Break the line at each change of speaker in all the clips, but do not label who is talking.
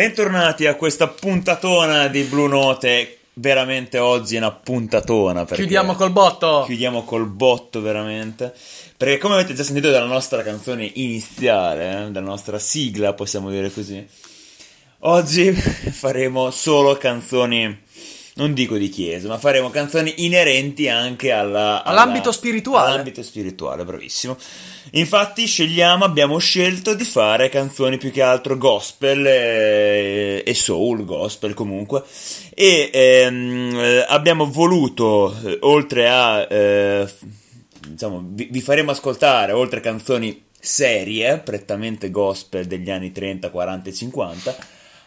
Bentornati a questa puntatona di Blue Note. Veramente oggi è una puntatona.
Chiudiamo col botto.
Chiudiamo col botto, veramente. Perché, come avete già sentito dalla nostra canzone iniziale, eh, dalla nostra sigla, possiamo dire così, oggi faremo solo canzoni. Non dico di chiesa, ma faremo canzoni inerenti anche alla, alla-
All'ambito spirituale.
All'ambito spirituale, bravissimo. Infatti scegliamo, abbiamo scelto di fare canzoni più che altro gospel e, e soul, gospel comunque. E ehm, eh, abbiamo voluto, eh, oltre a, eh, diciamo, vi, vi faremo ascoltare, oltre a canzoni serie, prettamente gospel degli anni 30, 40 e 50,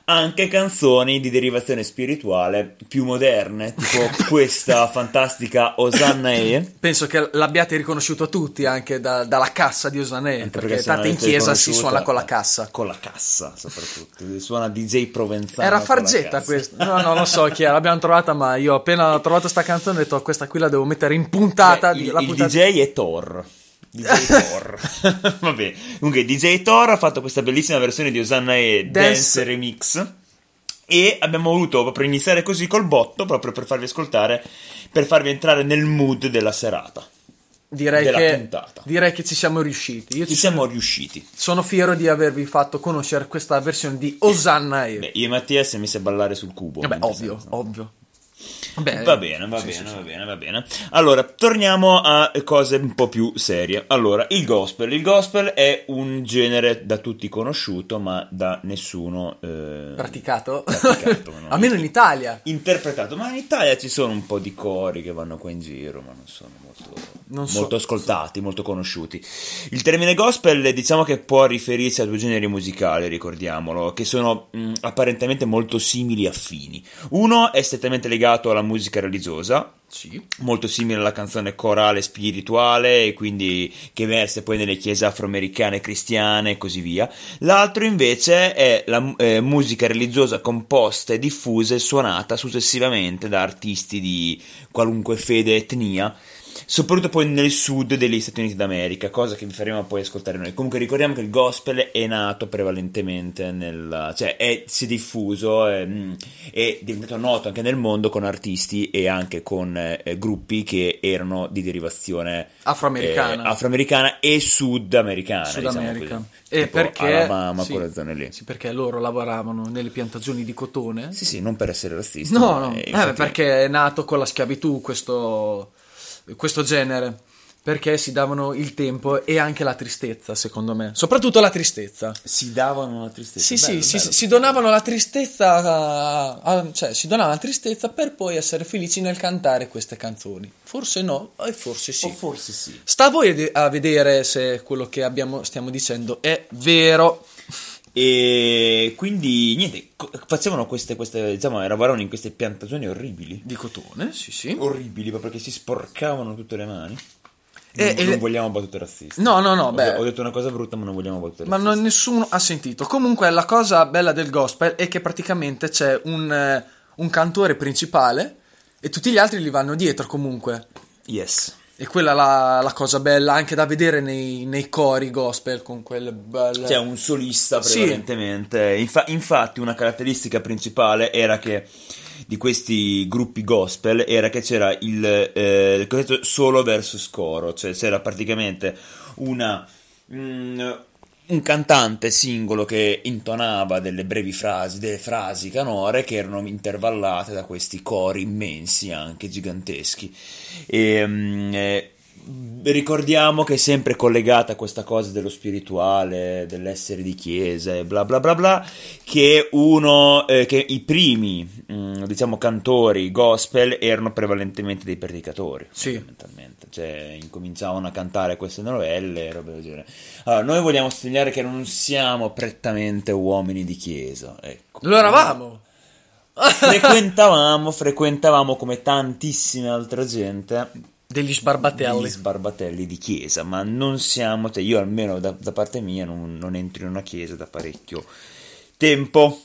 anche canzoni di derivazione spirituale più moderne, tipo questa fantastica Osanna E.
Penso che l'abbiate riconosciuto tutti anche da- dalla cassa di Osanè,
Anche
perché,
non
tanto in chiesa si suona con la cassa.
Con la cassa, soprattutto. Suona DJ Provenzano.
Era Fargetta questa. No, no, non so chi è, l'abbiamo trovata, ma io appena ho trovato sta canzone ho detto questa qui la devo mettere in puntata.
Beh,
di-
il,
la
il
puntata-
DJ è Thor. DJ Thor. Vabbè, comunque DJ Thor ha fatto questa bellissima versione di Osanna e Dance,
Dance.
Remix. E abbiamo voluto proprio iniziare così col botto, proprio per farvi ascoltare, per farvi entrare nel mood della serata.
direi,
della
che,
puntata.
direi che ci siamo riusciti. Io
Ci
ci
siamo riusciti.
sono fiero di avervi fatto conoscere questa versione di Osanna E.
Beh, io e Mattia si è messi a ballare sul cubo.
Vabbè, ovvio, ovvio. Beh,
Va bene, va
sì,
bene,
sì,
va bene, va bene. Allora, torniamo a cose un po' più serie. Allora, il gospel. Il gospel è un genere da tutti conosciuto, ma da nessuno eh,
Praticato?
praticato, no?
Almeno in Italia.
interpretato. Ma in Italia ci sono un po' di cori che vanno qua in giro, ma non sono molto,
Non so-
molto ascoltati, molto conosciuti. Il termine gospel diciamo che può riferirsi a due generi musicali, ricordiamolo, che sono mh, apparentemente molto simili e affini. Uno è strettamente legato alla musica religiosa,
Sì.
molto simile alla canzone corale spirituale e quindi che versa poi nelle chiese afroamericane cristiane e così via. L'altro invece è la eh, musica religiosa composta e diffusa e suonata successivamente da artisti di qualunque fede e etnia. Soprattutto poi nel sud degli Stati Uniti d'America, cosa che vi faremo poi ascoltare noi. Comunque ricordiamo che il gospel è nato prevalentemente nel. cioè è, si è diffuso, è, mm, è diventato noto anche nel mondo con artisti e anche con eh, gruppi che erano di derivazione
Afroamericana.
eh, afroamericana e sudamericana.
Sud
diciamo.
E perché
Alabama,
sì. Sì, perché loro lavoravano nelle piantagioni di cotone.
Sì, sì, non per essere razzisti.
No, no,
eh, infatti-
perché è nato con la schiavitù questo, questo genere. Perché si davano il tempo e anche la tristezza, secondo me. Soprattutto la tristezza.
si davano una tristezza.
Sì,
Bello,
sì, si,
bello.
si donavano la tristezza, a- a- cioè si donavano la tristezza per poi essere felici nel cantare queste canzoni. Forse no, e forse sì.
O forse sì.
Sta a voi a vedere se quello che abbiamo, stiamo dicendo è vero.
E quindi niente, facevano queste, queste diciamo, lavoravano in queste piantagioni orribili.
Di cotone, sì, sì.
Orribili, proprio perché si sporcavano tutte le mani.
E-
non,
e
non vogliamo battute razziste.
No, no, no,
Ho,
beh.
ho detto una cosa brutta, ma non vogliamo battute
Ma
razziste.
non- nessuno ha sentito. Comunque, la cosa bella del gospel è che praticamente c'è un, un cantore principale e tutti gli altri gli vanno dietro comunque.
Yes.
E quella è la, la cosa bella anche da vedere nei, nei cori gospel con quelle belle.
C'è un solista
Sì.
prevalentemente. Infa- infatti, una caratteristica principale era che di questi gruppi gospel era che c'era il, eh, il cosiddetto solo versus coro, cioè c'era praticamente una. mm, un cantante singolo che intonava delle brevi frasi, delle frasi canore che erano intervallate da questi cori immensi, anche giganteschi. E, mm, eh, ricordiamo che è sempre collegata a questa cosa dello spirituale, dell'essere di chiesa e bla bla bla bla, che uno, eh, che i primi, mm, diciamo, cantori gospel erano prevalentemente dei predicatori,
Sì.
fondamentalmente, cioè incominciavano a cantare queste novelle e robe del genere. Allora, noi vogliamo sottolineare che non siamo prettamente uomini di chiesa, ecco.
Lo eravamo.
frequentavamo, frequentavamo come tantissima altra gente
Degli
degli
sbarbatelli.
sbarbatelli di chiesa, ma non siamo, cioè io almeno da, da parte mia non, non entro in una chiesa da parecchio tempo,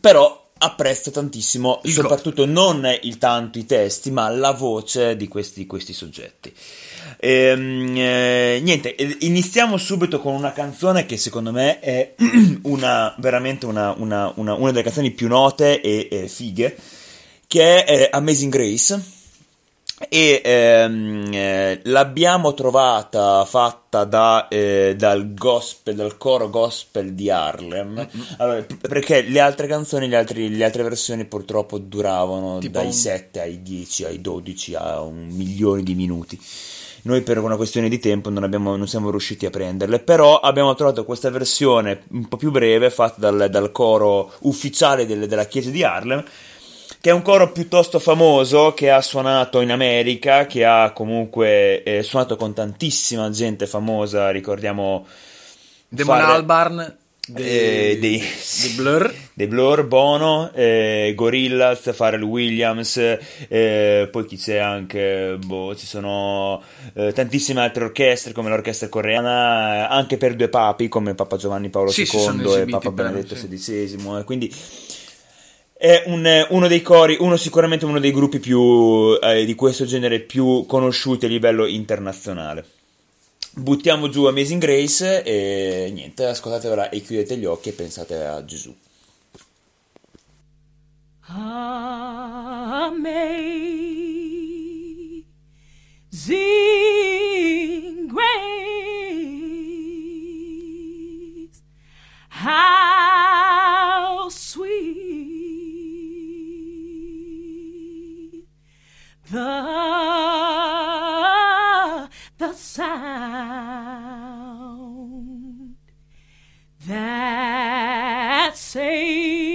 però apprezzo tantissimo,
Il
soprattutto non il tanto i testi, ma la voce di questi, questi soggetti. Ehm, eh, niente, eh, iniziamo subito con una canzone che secondo me è una, veramente una, una- una- una delle canzoni più note e, e fighe, che è Amazing Grace. E ehm, eh, l'abbiamo trovata fatta da, eh, dal gospel, dal coro gospel di Harlem. Allora, p- perché le altre canzoni, le, altri- le altre versioni purtroppo duravano
Tipo
dai
un-
7 ai 10, ai 12, a un milione di minuti. Noi per una questione di tempo non, abbiamo- non siamo riusciti a prenderle, però abbiamo trovato questa versione un po' più breve fatta dal, dal coro ufficiale del- della chiesa di Harlem, che è un coro piuttosto famoso che ha suonato in America, che ha comunque eh, suonato con tantissima gente famosa, ricordiamo
Damon
fare-
Albarn dei,
eh, dei-
dei Blur.
dei Blur, Bono, eh, Gorillaz, Pharrell Williams, eh, poi chi c'è anche, boh, ci sono eh, tantissime altre orchestre come l'orchestra coreana, eh, anche per due papi come Papa Giovanni Paolo
Sì,
II e Papa Benedetto
sì.
XVI, e quindi è un- uno dei cori, uno sicuramente uno dei gruppi più eh, di questo genere più conosciuti a livello internazionale. Buttiamo giù Amazing Grace e niente, ascoltatevela e chiudete gli occhi e pensate a Gesù.
Amazing grace, how the the sound that saved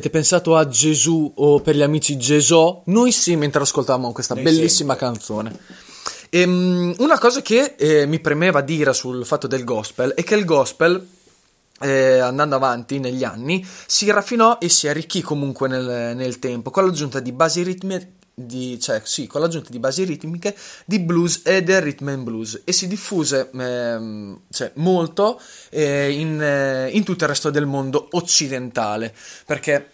Avete pensato a Gesù o per gli amici Gesù? Noi sì, mentre ascoltavamo questa
Noi
bellissima canzone. Ehm, una cosa che eh, mi premeva dire sul fatto del gospel è che il gospel eh, andando avanti negli anni, si raffinò e si arricchì comunque nel, nel tempo con l'aggiunta di basi ritmiche. Di, cioè, sì, con l'aggiunta di basi ritmiche di blues e del rhythm and blues e si diffuse ehm, cioè, molto eh, in, eh, in tutto il resto del mondo occidentale perché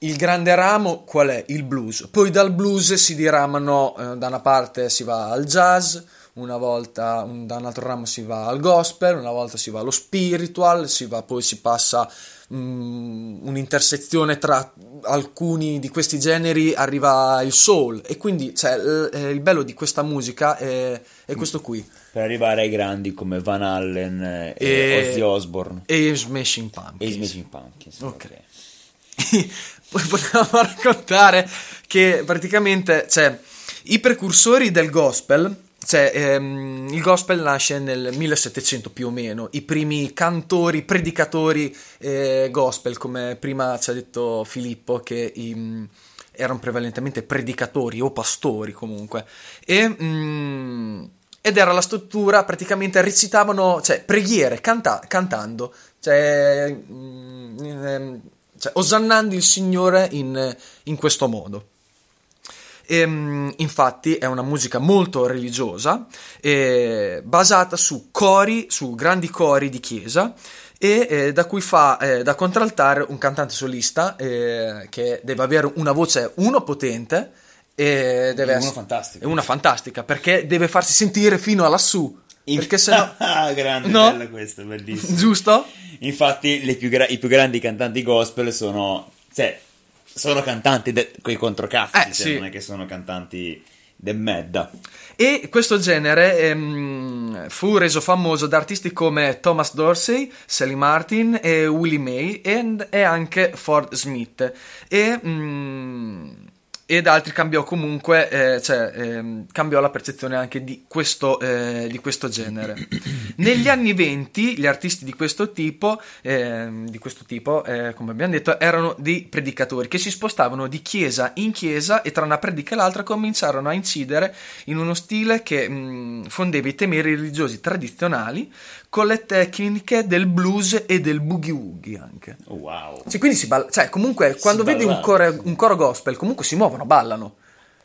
il grande ramo qual è? Il blues. Poi dal blues si diramano, eh, da una parte si va al jazz, una volta un, da un altro ramo si va al gospel, una volta si va allo spiritual, si va, poi si passa mm, un'intersezione tra alcuni di questi generi, arriva il soul e quindi cioè, l- eh, il bello di questa musica è, è questo qui.
Per arrivare ai grandi come Van Allen eh, e,
E-
Ozzy Osbourne
E Smashing
e
Pumpkins.
i Smashing Pumpkins.
Ok. potevamo raccontare che praticamente, cioè, i precursori del gospel, cioè, ehm, il gospel nasce nel 1700 più o meno, i primi cantori, predicatori eh, gospel, come prima ci ha detto Filippo, che i- mm, erano prevalentemente predicatori o pastori comunque, e... mm, ed era la struttura, praticamente recitavano, cioè, preghiere canta- cantando, cioè, mm, ehm, cioè, osannando il Signore in, in questo modo. Ehm, infatti è una musica molto religiosa, eh, basata su cori, su grandi cori di chiesa e eh, da cui fa eh, da contraltare un cantante solista eh, che deve avere una voce uno potente e deve
E uno
essere
fantastico.
e una fantastica perché deve farsi sentire fino a lassù perché sennò
Ah, grande,
No?
bello questo, bellissimo.
giusto?
Infatti, più gra- i più grandi cantanti gospel sono. Cioè, sono cantanti de- coi controcazzi,
Eh,
cioè,
sì.
non è che sono cantanti de medda.
E questo genere ehm, fu reso famoso da artisti come Thomas Dorsey, Sally Martin e Willie May and- e anche Ford Smith. E, mm, ed altri cambiò comunque, eh, cioè, ehm, cambiò la percezione anche di questo, eh, di questo genere. Negli anni 20 gli artisti di questo tipo, ehm, di questo tipo eh, come abbiamo detto, erano dei predicatori che si spostavano di chiesa in chiesa e tra una predica e l'altra cominciarono a incidere in uno stile che mh, fondeva i temeri religiosi tradizionali con le tecniche del blues e del boogie woogie anche.
Oh, wow.
Sì, quindi si balla, cioè comunque quando vedi un coro, un coro gospel comunque si muovono, ballano.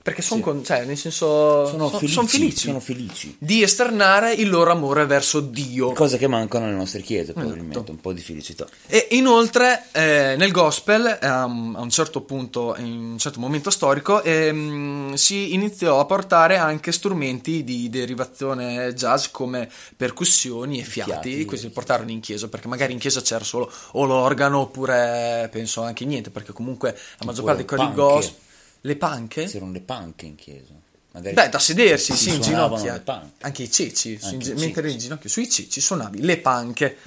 Perché sono,
Sì.
cioè nel senso,
Sono,
son-
felici,
son felici
Sono felici.
di esternare il loro amore verso Dio.
Cose che mancano alle nostre chiese, probabilmente.
Esatto.
Un po' di felicità.
E inoltre eh, nel gospel, ehm, a un certo punto, in un certo momento storico, ehm, si iniziò a portare anche strumenti di derivazione jazz come percussioni e fiati.
Fiati.
Questi li portarono in chiesa, perché magari in chiesa c'era solo o l'organo oppure penso anche niente, perché comunque la maggior parte dei cori gospel... Le panche?
C'erano le panche in chiesa. Magari
Beh, da sedersi,
si
sì, in
panche.
Anche i ceci,
Anche i
mentre in ginocchio, sui ceci suonavi le panche.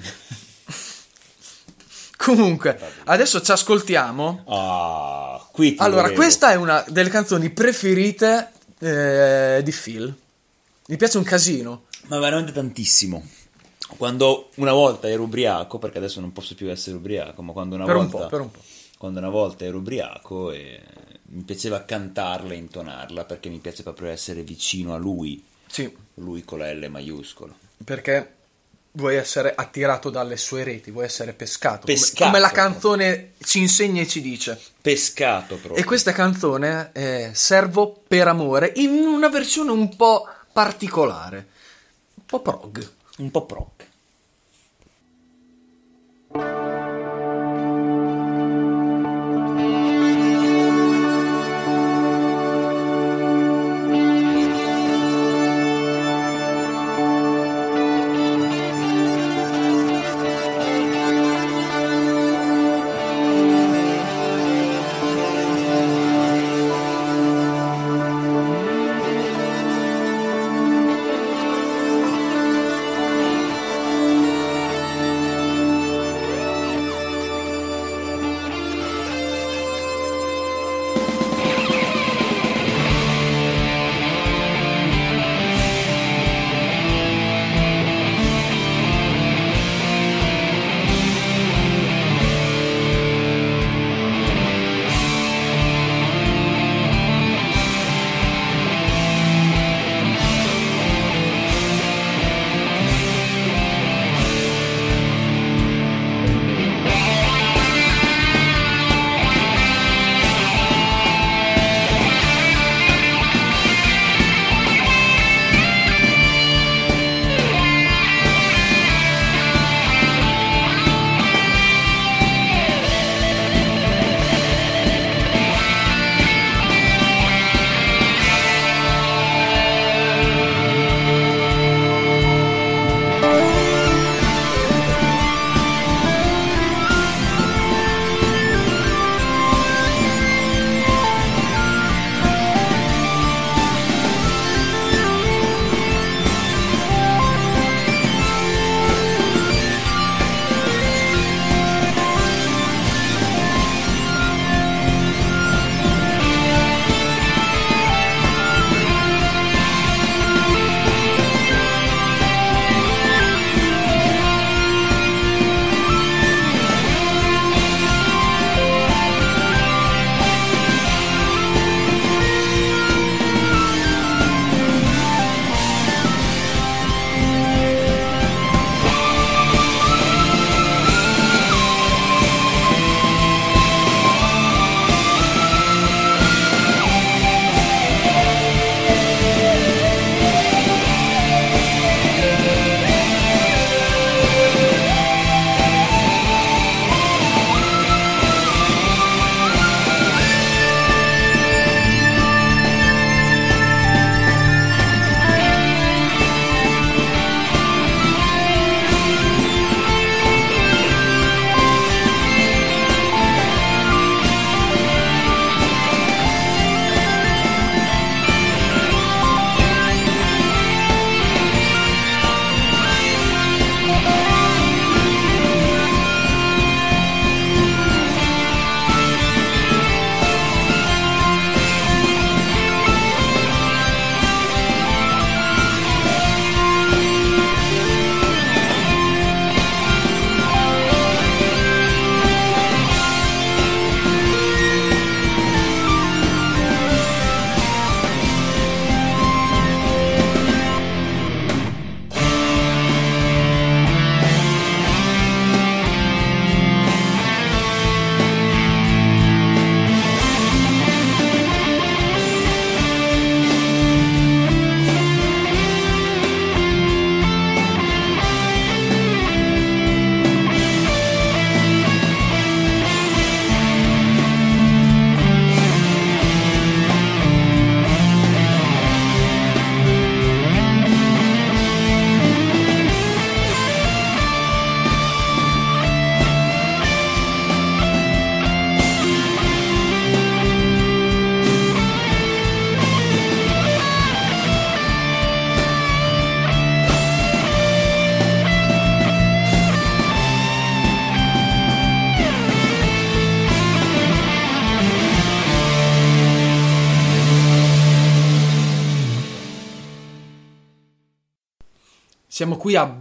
Comunque, adesso ci ascoltiamo.
Ah, qui
Allora,
volevo.
questa è una delle canzoni preferite eh, di Phil. Mi piace un casino.
Ma veramente tantissimo. Quando una volta ero ubriaco, perché adesso non posso più essere ubriaco, ma quando una
Per un
volta
po', per un po'.
Quando una volta ero ubriaco e mi piaceva cantarla e intonarla perché mi piace proprio essere vicino a lui,
Sì,
lui con la L maiuscola.
perché vuoi essere attirato dalle sue reti, vuoi essere pescato. come-
Pescato.
Come, la canzone ci insegna e ci dice.
Pescato proprio.
E questa canzone è Servo per amore in una versione un po' particolare, un po' prog.
un po' proc.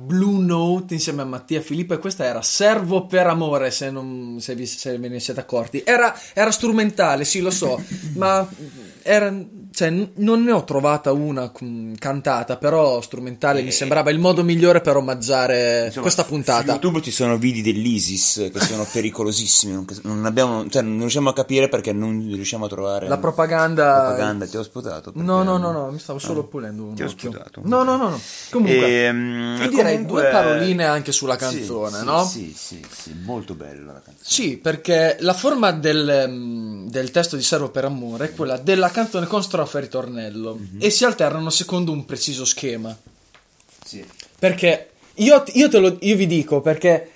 Blue Note insieme a Mattia Filippo e questa era Servo per amore, se, non, se, vi, se ve ne siete accorti. Era, era strumentale, sì, lo so, ma era, cioè, non ne ho trovata una mm, cantata, però strumentale mi sembrava il modo migliore per omaggiare
Insomma,
questa
Su
puntata.
YouTube ci sono video dell'ISIS che sono pericolosissimi, non, non abbiamo, cioè, non riusciamo a capire perché non riusciamo a trovare
La propaganda...
propaganda. Ti ho sputato?
No, no, no, no, mi stavo solo pulendo un
Ti ho
occhio.
sputato.
No, no, no, no. Comunque,
Ehm,
io direi
comunque-
due paroline anche sulla canzone,
sì,
no?
Sì, sì, sì, molto bella la canzone.
Sì, perché la forma del, mm, del testo di Servo per Amore è quella della canzone con strofa e ritornello e si alternano secondo un preciso schema.
Sì.
Perché io, io te lo io vi dico perché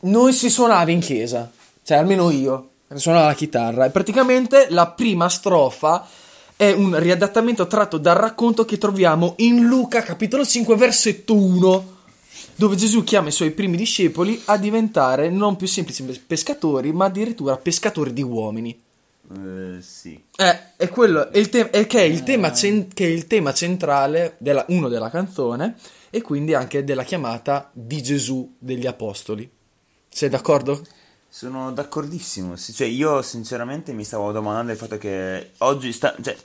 noi si suonava in chiesa, cioè almeno io suonavo la chitarra e praticamente la prima strofa è un riadattamento tratto dal racconto che troviamo in Luca capitolo 5 versetto 1 dove Gesù chiama i suoi primi discepoli a diventare non più semplici pescatori ma addirittura pescatori di uomini.
Eh, sì.
Eh, è quello, è il te- è che, è il tema cen- che è il tema centrale, della, uno della canzone, e quindi anche della chiamata di Gesù degli Apostoli. Sei d'accordo?
Sono d'accordissimo. Cioè, io sinceramente mi stavo domandando il fatto che oggi sta. Cioè,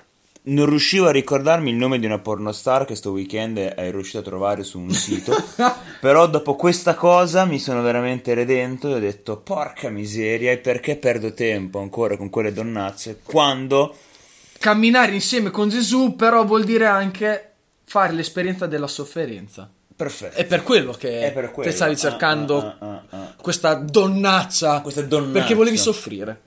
non riuscivo a ricordarmi il nome di una pornostar che sto weekend è riuscito a trovare su un sito. però dopo questa cosa mi sono veramente redento e ho detto: Porca miseria, e perché perdo tempo ancora con quelle donnacce quando.
Camminare insieme con Gesù, però vuol dire anche fare l'esperienza della sofferenza.
Perfetto.
È per quello che,
per quello.
che stavi
Ah,
cercando
ah, ah, ah.
questa donnaccia.
Questa donnaccia.
Perché volevi soffrire.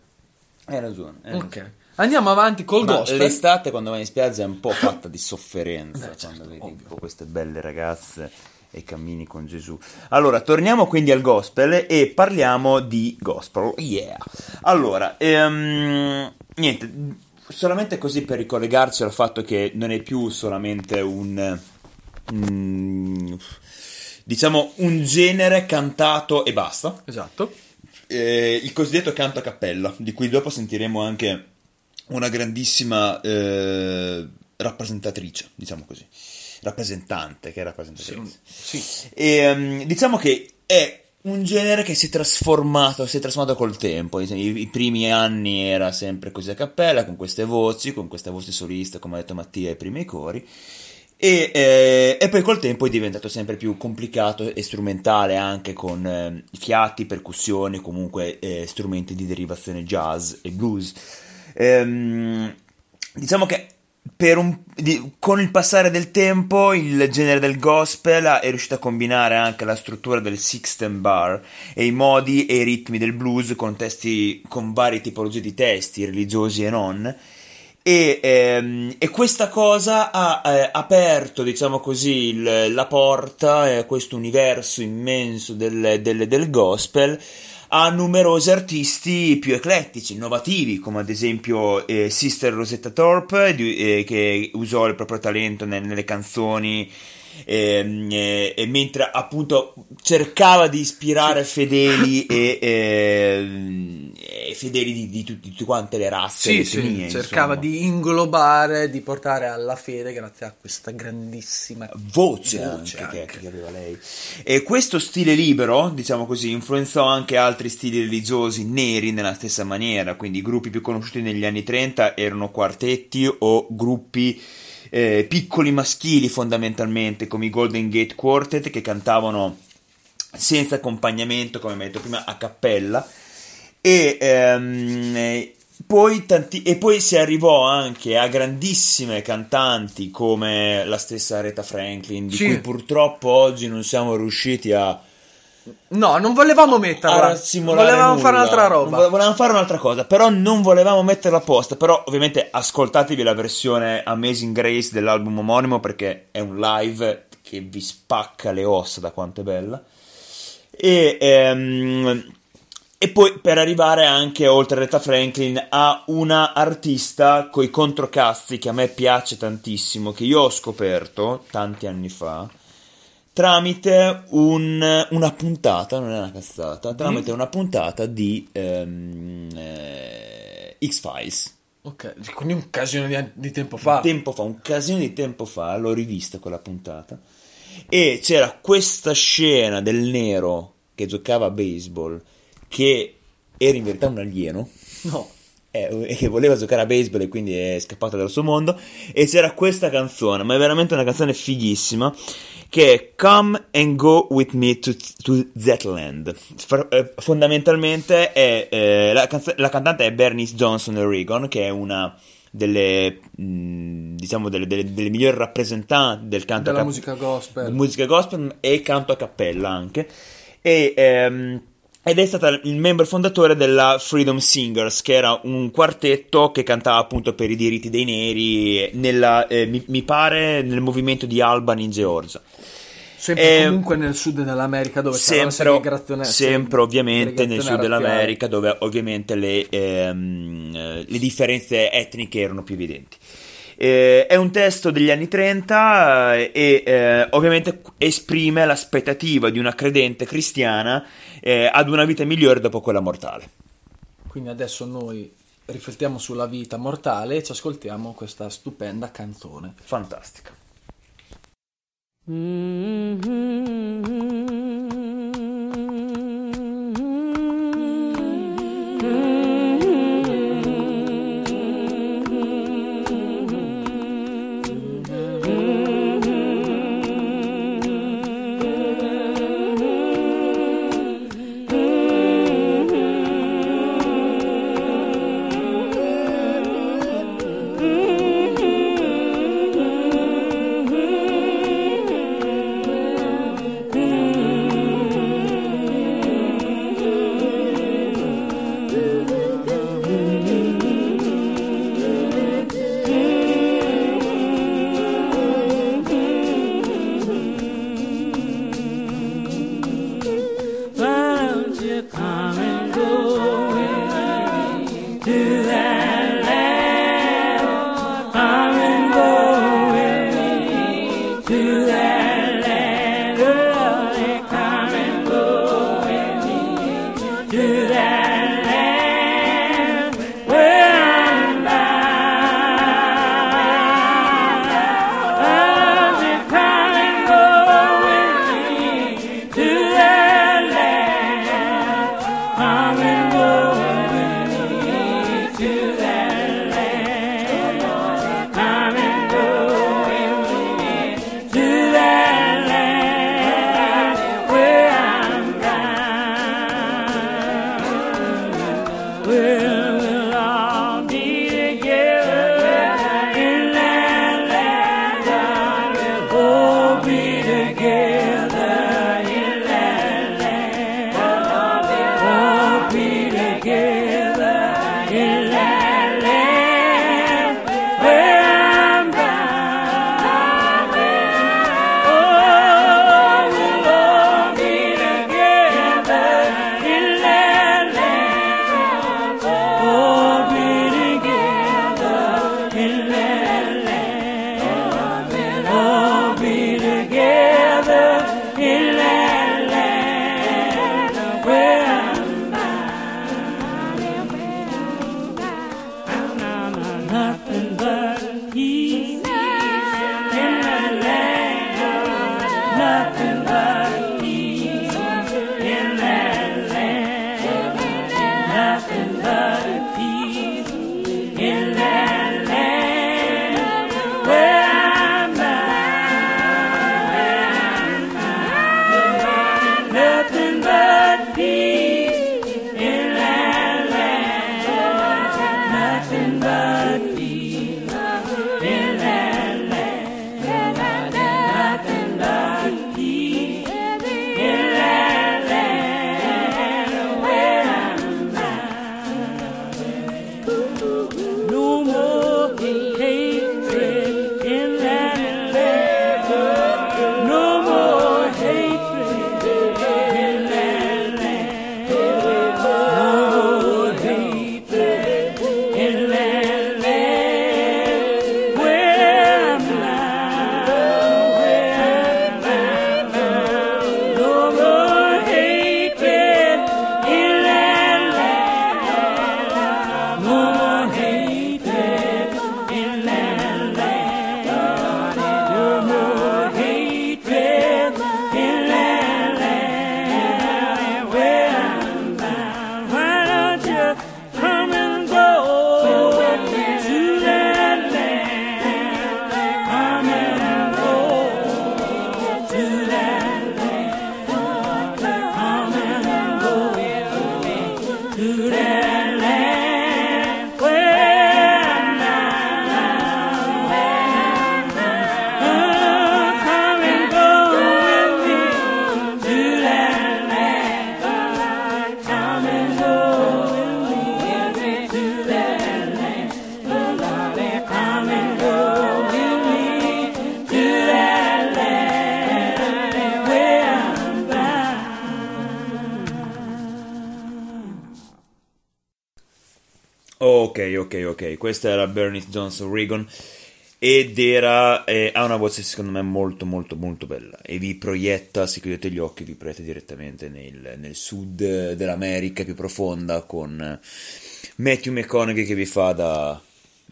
Hai ragione. hai ragione.
Andiamo avanti col
Ma
gospel.
l'estate quando vai in spiaggia è un po' fatta di sofferenza, quando vedi un po' queste belle ragazze e cammini con Gesù. Allora, torniamo quindi al gospel e parliamo di gospel. Yeah. Allora, ehm, niente, solamente così per ricollegarci al fatto che non è più solamente un mm, diciamo un genere cantato e basta
Esatto.
eh, il cosiddetto canto a cappella, di cui dopo sentiremo anche una grandissima eh, rappresentatrice, diciamo così, rappresentante, che è rappresentatrice.
Sì.
E, ehm, diciamo che è un genere che si è trasformato, si è trasformato col tempo. I, i primi anni era sempre così a cappella, con queste voci, con queste voci soliste, come ha detto Mattia, ai primi cori. E, eh, e poi col tempo è diventato sempre più complicato e strumentale anche con eh, fiati, percussioni, comunque eh, strumenti di derivazione jazz e blues. Ehm, diciamo che un- di- con il passare del tempo il genere del gospel è riuscito a combinare anche la struttura del sixten bar e i modi e i ritmi del blues con testi con varie tipologie di testi religiosi e non. E, ehm, e questa cosa ha eh, aperto, diciamo così, il- la porta a questo universo immenso del, del- del gospel a numerosi artisti più eclettici, innovativi, come ad esempio eh, Sister Rosetta Thorpe, eh, che usò il proprio talento nel- nelle canzoni. Ehm, eh, e mentre appunto cercava di ispirare fedeli e, ehm, e fedeli di, di tutti- di tutte quante le razze e
Sì,
le
sì,
etnie,
cercava di inglobare, di portare alla fede grazie a questa grandissima
voce,
Voce
anche,
anche.
Che, che aveva lei. E questo stile libero, diciamo così, influenzò anche altri stili religiosi neri nella stessa maniera, quindi i gruppi più conosciuti negli anni 30 erano quartetti o gruppi eh, piccoli maschili fondamentalmente, come i Golden Gate Quartet che cantavano senza accompagnamento, come abbiamo detto prima, a cappella. E, ehm, eh, poi tanti- e poi si arrivò anche a grandissime cantanti come la stessa Aretha Franklin, di
Sì.
cui purtroppo oggi non siamo riusciti a,
No, non volevamo metterla. Volevamo
nulla.
fare un'altra
Non
roba.
vole- volevamo fare un'altra cosa, però non volevamo metterla apposta. Però, ovviamente, ascoltatevi la versione Amazing Grace dell'album omonimo perché è un live che vi spacca le ossa da quanto è bella. E, ehm, e poi per arrivare anche oltre a Retta Franklin a una artista coi controcazzi che a me piace tantissimo, che io ho scoperto tanti anni fa tramite un- una puntata, non è una cazzata, tramite una puntata di ehm, eh, X-Files.
Ok, quindi un casino di, di tempo fa.
Tempo fa, un casino di tempo fa, l'ho rivista quella puntata. e c'era questa scena del nero che giocava a baseball che era in verità un alieno
No.
Eh, che voleva giocare a baseball e quindi è scappato dal suo mondo e c'era questa canzone ma è veramente una canzone fighissima che è Come and Go With Me to, to That Land F- eh, fondamentalmente è, eh, la, canz- la cantante è Bernice Johnson Regan che è una delle mh, diciamo delle, delle- delle migliori rappresentanti del canto a
Della
cap-
musica gospel.
musica gospel e canto a cappella anche e, ehm, ed è stata il membro fondatore della Freedom Singers che era un quartetto che cantava appunto per i diritti dei neri nella, eh, mi, mi pare nel movimento di Albany in Georgia
Sempre
Eh,
comunque nel sud dell'America dove c'era la
sempre,
segregazione.
sempre ovviamente nel sud dell'America dove ovviamente le, ehm, eh, le differenze etniche erano più evidenti. Eh, è un testo degli anni 30 eh, e eh, ovviamente esprime l'aspettativa di una credente cristiana eh, ad una vita migliore dopo quella mortale.
Quindi adesso noi riflettiamo sulla vita mortale e ci ascoltiamo questa stupenda canzone.
Fantastica.
Won't
Ok. Questa era Bernice Johnson Regan ed era eh, ha una voce secondo me molto molto molto bella e vi proietta, se chiudete gli occhi, vi proietta direttamente nel, nel sud dell'America più profonda con eh, Matthew McConaughey che vi fa da,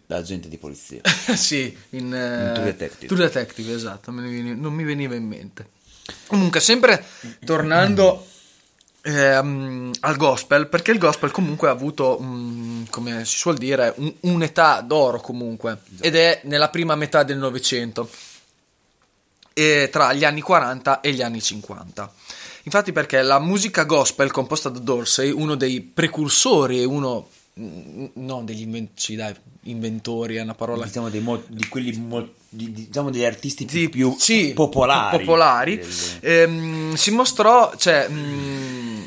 da agente di polizia.
sì, in, eh,
In True Detective.
True Detective, esatto, non mi veniva in mente. Comunque, sempre tornando ehm, al gospel, perché il gospel comunque ha avuto, mm, come si suol dire, un- un'età d'oro comunque, ed è nella prima metà del Novecento, tra gli anni 40 e gli anni 50. Infatti perché la musica gospel composta da Dorsey, uno dei precursori e uno non degli inventori, dai, inventori è una parola
diciamo dei mo- di quelli mo- di- di- diciamo degli artisti più,
di-
più
sì,
popolari.
popolari,
Del-
ehm, si mostrò, cioè, mh,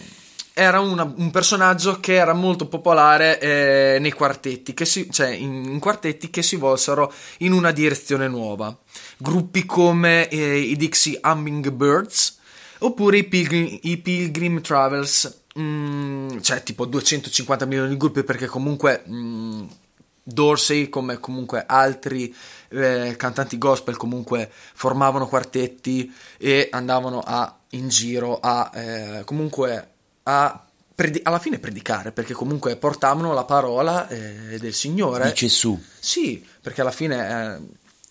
era una- un personaggio che era molto popolare eh, nei quartetti, che si, cioè in, in quartetti che si volsero in una direzione nuova. Gruppi come eh, i Dixie Hummingbirds oppure i Pilgrim, i Pilgrim Travels, mh, cioè tipo 250 milioni di gruppi perché comunque... mh, Dorsey, come comunque altri eh, cantanti gospel, comunque formavano quartetti e andavano a, in giro a eh, comunque a predi- alla fine predicare, perché comunque portavano la parola eh, del Signore.
di Gesù.
Sì, perché alla fine eh,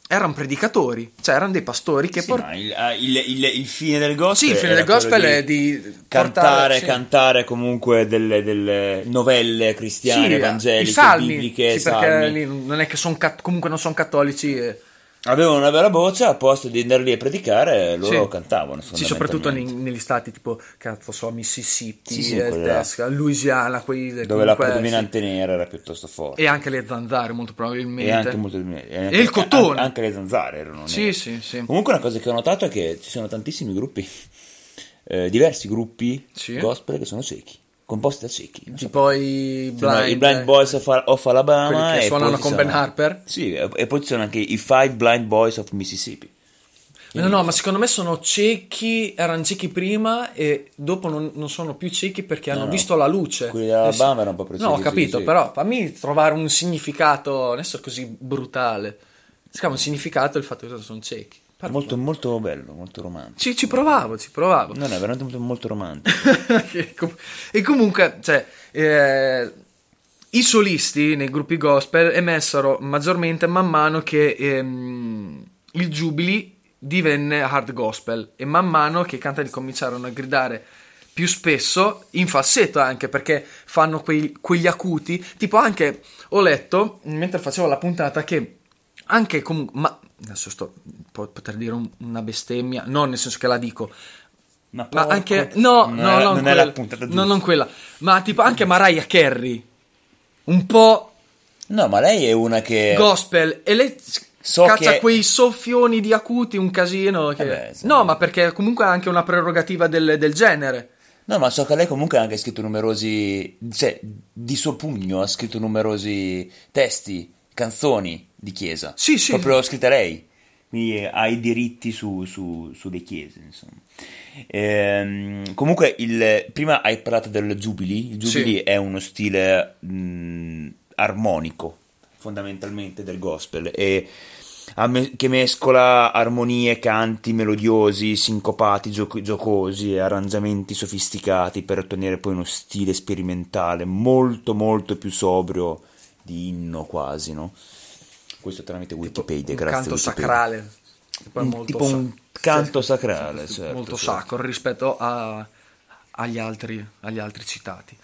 erano predicatori, cioè erano dei pastori che
Sì,
por-
il, ah, il- il- il fine del gospel
Sì, il fine del gospel è di
cantare,
portare- sì.
cantare comunque delle, delle novelle cristiane,
Sì,
evangeliche,
salmi,
bibliche,
sì, perché
salmi.
lì non è che sono comunque non sono cattolici. eh.
Avevano una bella voce, a posto di andare lì a predicare, loro
Sì.
cantavano.
Sì, soprattutto negli stati tipo, cazzo so, Mississippi,
Sì, sì,
eh,
quella-
Texas, Louisiana, quei
dove la predominante nera era piuttosto
sì.
forte.
E anche le zanzare, molto probabilmente.
E anche, molto, e anche-
il cotone.
an- Anche le zanzare erano
Sì,
nere.
sì, sì.
Comunque una cosa che ho notato è che ci sono tantissimi gruppi, eh, diversi gruppi
Sì.
gospel che sono ciechi, composti da ciechi. non so
i blind,
i Blind Boys of, of Alabama
che
e
suonano con Ben Harper.
Sì, e, poi ci sono anche i Five Blind Boys of Mississippi.
No, no, ma secondo me sono ciechi, erano ciechi prima e dopo non, non sono più ciechi perché hanno
no.
visto la luce.
Quelli dell'Alabama
Eh
erano un po' più
No, ho capito,
sì,
però fammi trovare un significato, adesso così brutale. Si chiama un significato il fatto che sono ciechi.
Molto, molto bello, molto romantico.
Ci, ci provavo, ci provavo.
No, no, è veramente molto, molto romantico.
e e comunque, cioè, eh, i solisti nei gruppi gospel emessero maggiormente man mano che ehm, il Jubilee divenne hard gospel e man mano che i cantanti cominciarono a gridare più spesso, in falsetto anche perché fanno quei- quegli acuti, tipo anche ho letto mentre facevo la puntata che anche comunque, ma adesso sto po- poter dire un- una bestemmia, non nel senso che la dico,
Ma,
ma anche no,
non
no,
è,
non,
non è
quella,
la puntata
no, non quella, ma tipo anche Mariah Carey, un po'
No, ma lei è una che...
gospel. E lei
So
caccia
che-
quei soffioni di acuti, un casino. Che...
Eh beh, sì.
No, ma perché comunque ha anche una prerogativa del, del genere.
No, ma so che lei comunque ha anche scritto numerosi... Cioè, di suo pugno ha scritto numerosi testi, canzoni di chiesa.
Sì, sì.
Proprio scritte lei. Quindi eh, ha i diritti su, su- sulle chiese, insomma. Ehm, comunque, il, prima hai parlato del Jubilee. Il Jubilee
Sì.
è uno stile mh, armonico, fondamentalmente, del gospel. E che mescola armonie, canti melodiosi, sincopati, gioco- giocosi e arrangiamenti sofisticati per ottenere poi uno stile sperimentale molto molto più sobrio di inno quasi, no? Questo tramite Wikipedia,
un
grazie
canto
Wikipedia.
sacrale.
Un-
molto
tipo
sa-
un canto sacrale,
sì,
certo,
molto
certo.
sacro rispetto a- agli, altri, agli altri citati.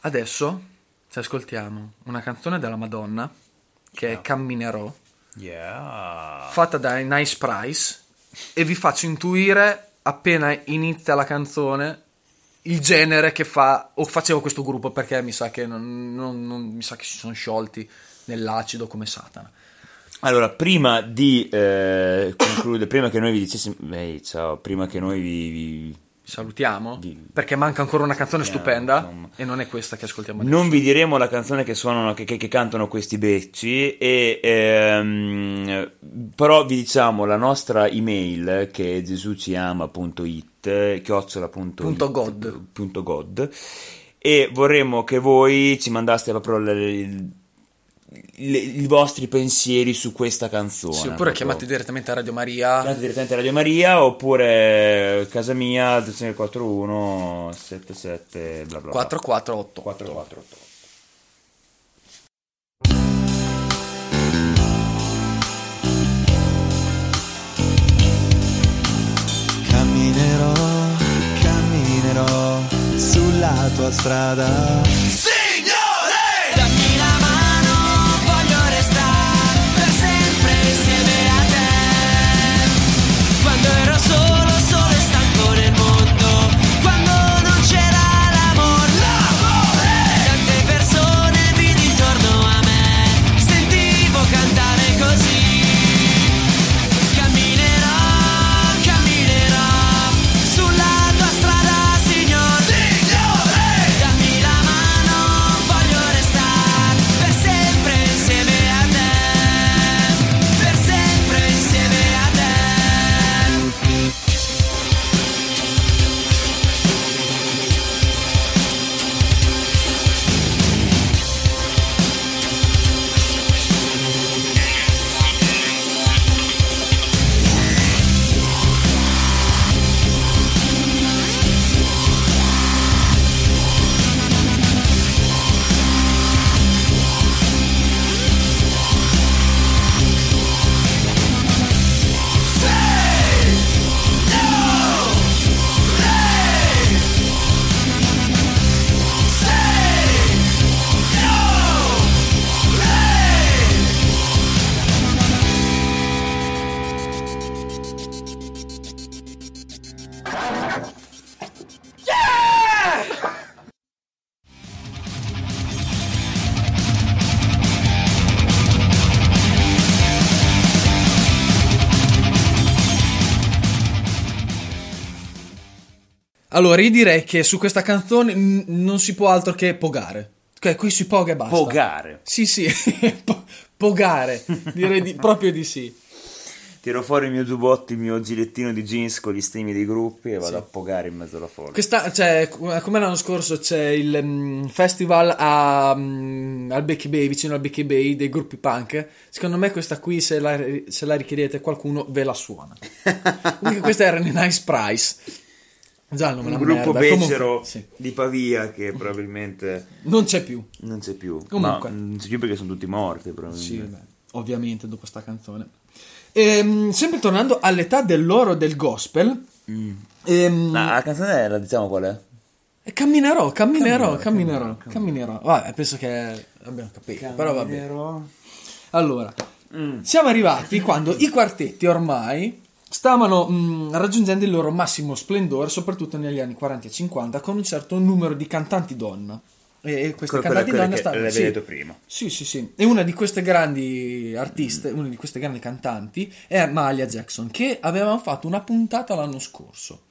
Adesso ci ascoltiamo una canzone della Madonna che è Camminerò.
Yeah.
fatta da Nice Price e vi faccio intuire appena inizia la canzone il genere che fa o faceva questo gruppo perché mi sa che non, non- non- mi sa che si sono sciolti nell'acido come Satana.
Allora, prima di eh, concludere, prima che noi vi dicessimo, ehi, ciao, prima che noi vi, vi-
Salutiamo
Vi-
perché manca ancora una canzone
Salutiamo,
stupenda
insomma.
e non è questa che ascoltiamo adesso.
non vi diremo la canzone che suonano, che, che- che cantano questi becci, e, ehm, però vi diciamo la nostra email che è gesuciama.it, chiocciola.it,
Punto god.
punto god, e vorremmo che voi ci mandaste proprio le- le- le- i vostri pensieri su questa canzone.
Sì, oppure
proprio.
chiamate direttamente a Radio Maria.
Chiamate direttamente a Radio Maria oppure casa mia 41 77 bla bla bla.
448.
448.
Camminerò, camminerò sulla tua strada.
Dammi
Allora, io direi che su questa canzone n- non si può altro che pogare. Ok, qui si poga e basta.
Pogare.
Sì, sì, po- pogare. Direi di- proprio di sì.
Tiro fuori il mio giubbotto, il mio gilettino di jeans con gli stemmi dei gruppi e vado a pogare in mezzo alla folla.
Questa, cioè, com- come l'anno scorso c'è il mm, festival a, mm, al Becky Bay, vicino al Becky Bay, dei gruppi punk. Secondo me questa qui, se la, se la richiedete qualcuno, ve la suona. Comunque questa era in Nice Price. Già
Un gruppo
merda. Comunque,
becero
sì.
di Pavia che probabilmente
Non c'è più.
non c'è più.
Comunque.
Ma non c'è più perché sono tutti morti
Sì, ovviamente dopo sta canzone. Ehm, sempre tornando all'età dell'oro del gospel, ehm,
Ma la canzone la diciamo qual è?
e camminerò, camminerò, camminerò, camminerò. Vabbè, penso che abbiamo capito, però vabbè. Allora, siamo arrivati quando i quartetti ormai stavano mm, raggiungendo il loro massimo splendore, soprattutto negli anni 40 e 50, con un certo numero di cantanti donna. E queste
Quelle-
cantanti
quelle
donne stavano...
l'avevi detto prima.
Sì, sì, sì. E una di queste grandi artiste, una di queste grandi cantanti è Mahalia Jackson, che avevamo fatto una puntata l'anno scorso.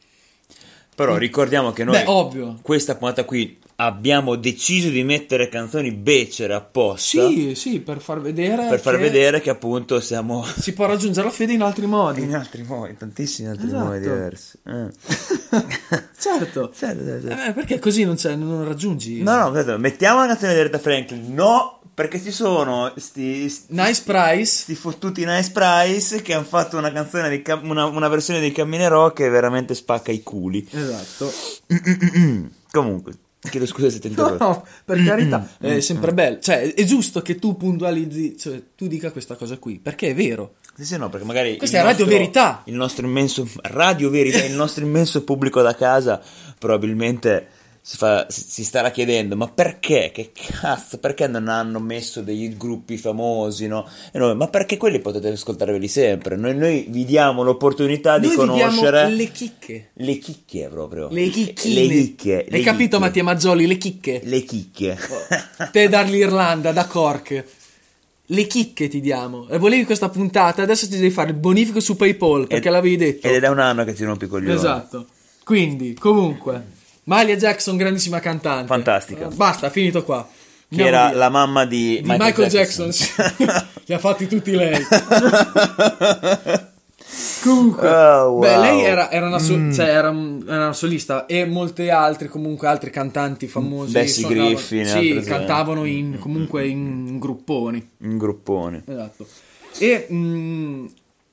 Però ricordiamo che noi
Beh, ovvio.
questa puntata qui abbiamo deciso di mettere canzoni becere apposta
Sì, sì, per far vedere
per far
che
vedere che appunto siamo
si può raggiungere la fede in altri modi.
in altri modi, in tantissimi altri
Esatto.
modi diversi. Eh.
Certo.
Certo, certo.
Eh, perché così non, c'è, non raggiungi.
No, no, aspetta, mettiamo la canzone di Aretha Franklin. No, perché ci sono sti, sti,
Nice Price.
sti fottuti Nice Price che hanno fatto una canzone di una, una versione di Camminerò che veramente spacca i culi.
Esatto.
Comunque, chiedo scusa se ti interrompo.
No, per carità, è sempre bello. Cioè, è giusto che tu puntualizzi, cioè, tu dica questa cosa qui, perché è vero.
Sì, sì, no, perché magari
Questa è Radio
nostro-
Verità.
Il nostro immenso Radio Verità, il nostro immenso pubblico da casa probabilmente si, fa- si- starà chiedendo ma perché? Che cazzo? Perché non hanno messo dei gruppi famosi, no? E noi, ma perché quelli potete ascoltarveli sempre? Noi, noi vi diamo l'opportunità di
Noi
conoscere
vediamo le chicche.
le chicche proprio.
Le chicchine.
Le chicche.
Hai
le
capito,
chicche.
Mattia Maggioli? Le chicche.
Le chicche.
Te dall'Irlanda, da Cork. Le chicche ti diamo. E volevi questa puntata, adesso ti devi fare il bonifico su PayPal, perché
Ed-
l'avevi detto.
Ed è da un anno che ci rompi coglioni.
Esatto. Quindi, comunque, Malia Jackson, grandissima cantante.
Fantastica.
Basta, finito qua.
Che
Andiamo
era
via.
la mamma di,
di Michael, Jackson. sì. Li ha fatti tutti lei. Comunque,
Oh, wow.
beh, lei era, era una, so- cioè, era, era una solista e molti altri, comunque, altri cantanti famosi.
Bessie
suonavano-
Griffin,
Sì,
altre
cantavano in, comunque in grupponi.
Un gruppone.
Esatto. E, mm,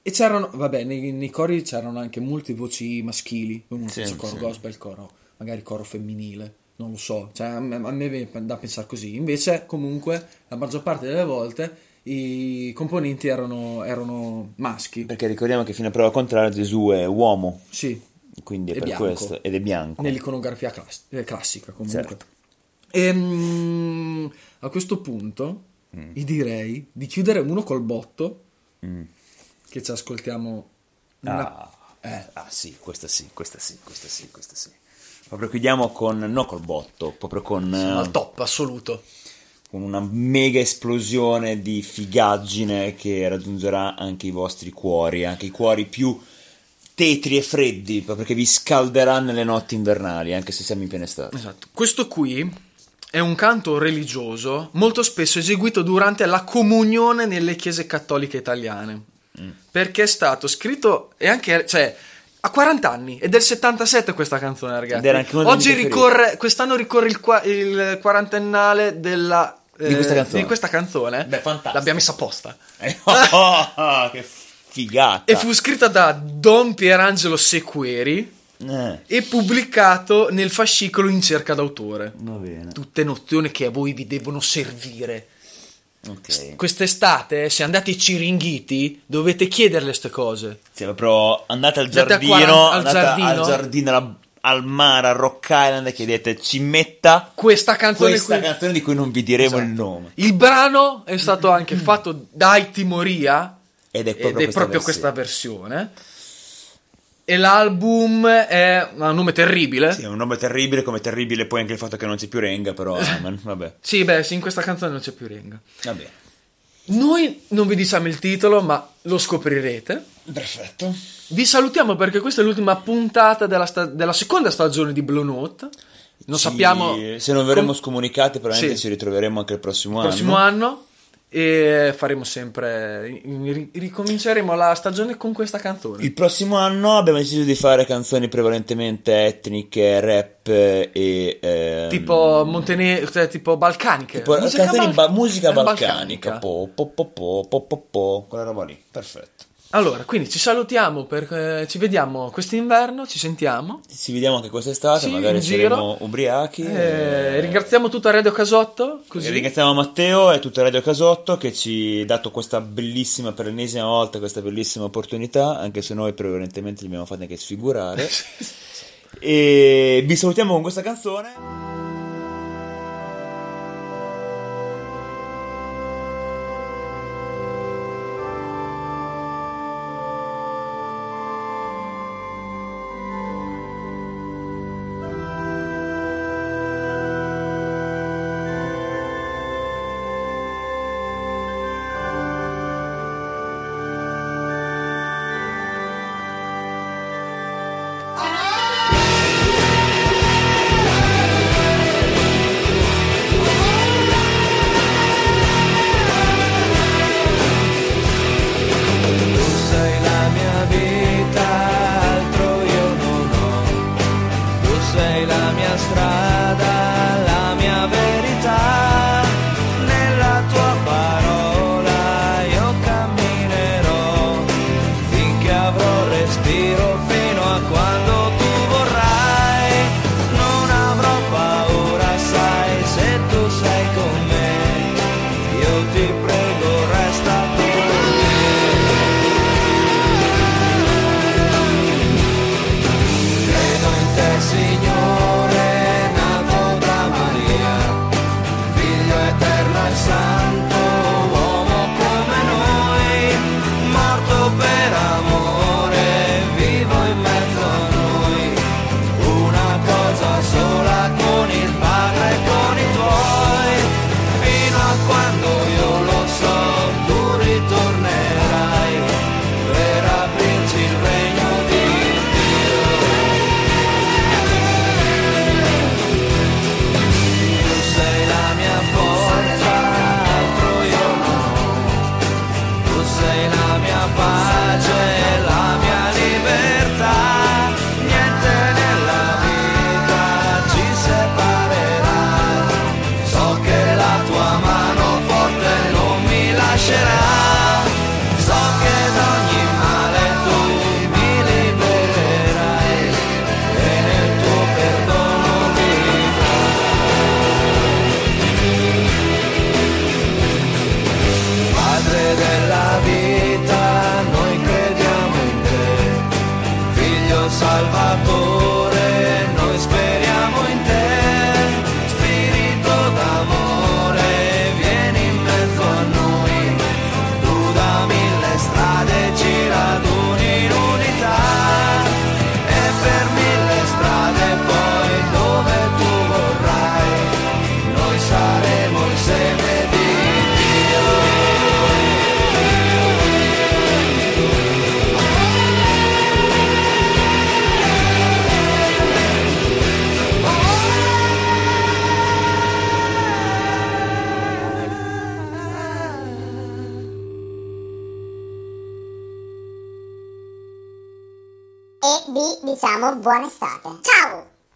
e c'erano, vabbè, nei, nei cori c'erano anche molte voci maschili. Comunque,
Sì,
coro
sì.
gospel, coro, magari coro femminile. Non lo so, cioè, a me, a me viene da pensare così. Invece, comunque, la maggior parte delle volte i componenti erano, erano maschi.
Perché ricordiamo che fino a prova contraria Gesù è uomo,
Sì,
quindi è
È
per
bianco.
questo, ed è bianco.
nell'iconografia class- eh, classica comunque.
Certo.
E, mm, a questo punto vi direi di chiudere uno col botto che ci ascoltiamo una-
Ah,
eh,
ah, sì, questa sì, questa sì, questa sì, questa sì. Proprio chiudiamo con, no col botto, proprio con,
siamo
eh,
al top assoluto.
con una mega esplosione di figaggine che raggiungerà anche i vostri cuori, anche i cuori più tetri e freddi, perché vi scalderà nelle notti invernali, anche se siamo in piena estate.
Esatto. Questo qui è un canto religioso molto spesso eseguito durante la comunione nelle chiese cattoliche italiane. Perché è stato scritto e anche cioè a 40 anni, è del 77 questa canzone, ragazzi. Oggi ricorre, quest'anno ricorre il, qua- il quarantennale della,
Di questa
eh,
canzone.
di questa canzone.
Beh, fantastico.
L'abbiamo messa apposta.
Eh, oh, che figata!
E fu scritta da Don Pierangelo Sequeri
Eh,
e pubblicato nel fascicolo In cerca d'autore.
va bene.
Tutte nozioni che a voi vi devono servire.
Ok.
Quest'estate, se andate Ciringhiti, dovete chiederle queste cose.
Sì, proprio andate al
Andate
giardino,
40 al giardino.
al giardino, alla- al mare, a Rock Island e chiedete ci metta
Questa canzone
questa
qui.
canzone di cui non vi diremo
Esatto.
il nome.
Il brano è stato anche fatto da Timoria
Ed è
ed
proprio,
è
questa,
proprio
versione.
questa versione. E l'album è un nome terribile.
Sì, è un nome terribile, come terribile poi anche il fatto che non c'è più Renga, però amen, vabbè.
Sì, beh, sì, in questa canzone non c'è più Renga.
Vabbè.
Noi non vi diciamo il titolo, ma lo scoprirete.
Perfetto.
Vi salutiamo perché questa è l'ultima puntata della, sta- della seconda stagione di Blue Note. Non
Ci-
sappiamo
Se non verremo
com-
scomunicati, probabilmente
Sì.
ci ritroveremo anche il prossimo,
il prossimo
anno.
anno e faremo sempre ri- ricominceremo la stagione con questa canzone.
Il prossimo anno abbiamo deciso di fare canzoni prevalentemente etniche, rap e... ehm,
tipo Montenegro, cioè, tipo balcaniche.
tipo
Musica
canzoni
bal-
ba- musica
eh,
balcanica. Po, po, po, po, po, po, po, quella roba lì. Perfetto.
Allora, quindi ci salutiamo perché ci vediamo quest'inverno, ci sentiamo.
Ci vediamo anche quest'estate,
Sì,
magari saremo ubriachi.
Eh,
e-
ringraziamo tutta Radio Casotto,
E
così.
ringraziamo Matteo e tutta Radio Casotto che ci ha dato questa bellissima, per l'ennesima volta, questa bellissima opportunità, anche se noi prevalentemente li abbiamo fatti anche sfigurare. e vi salutiamo con questa canzone.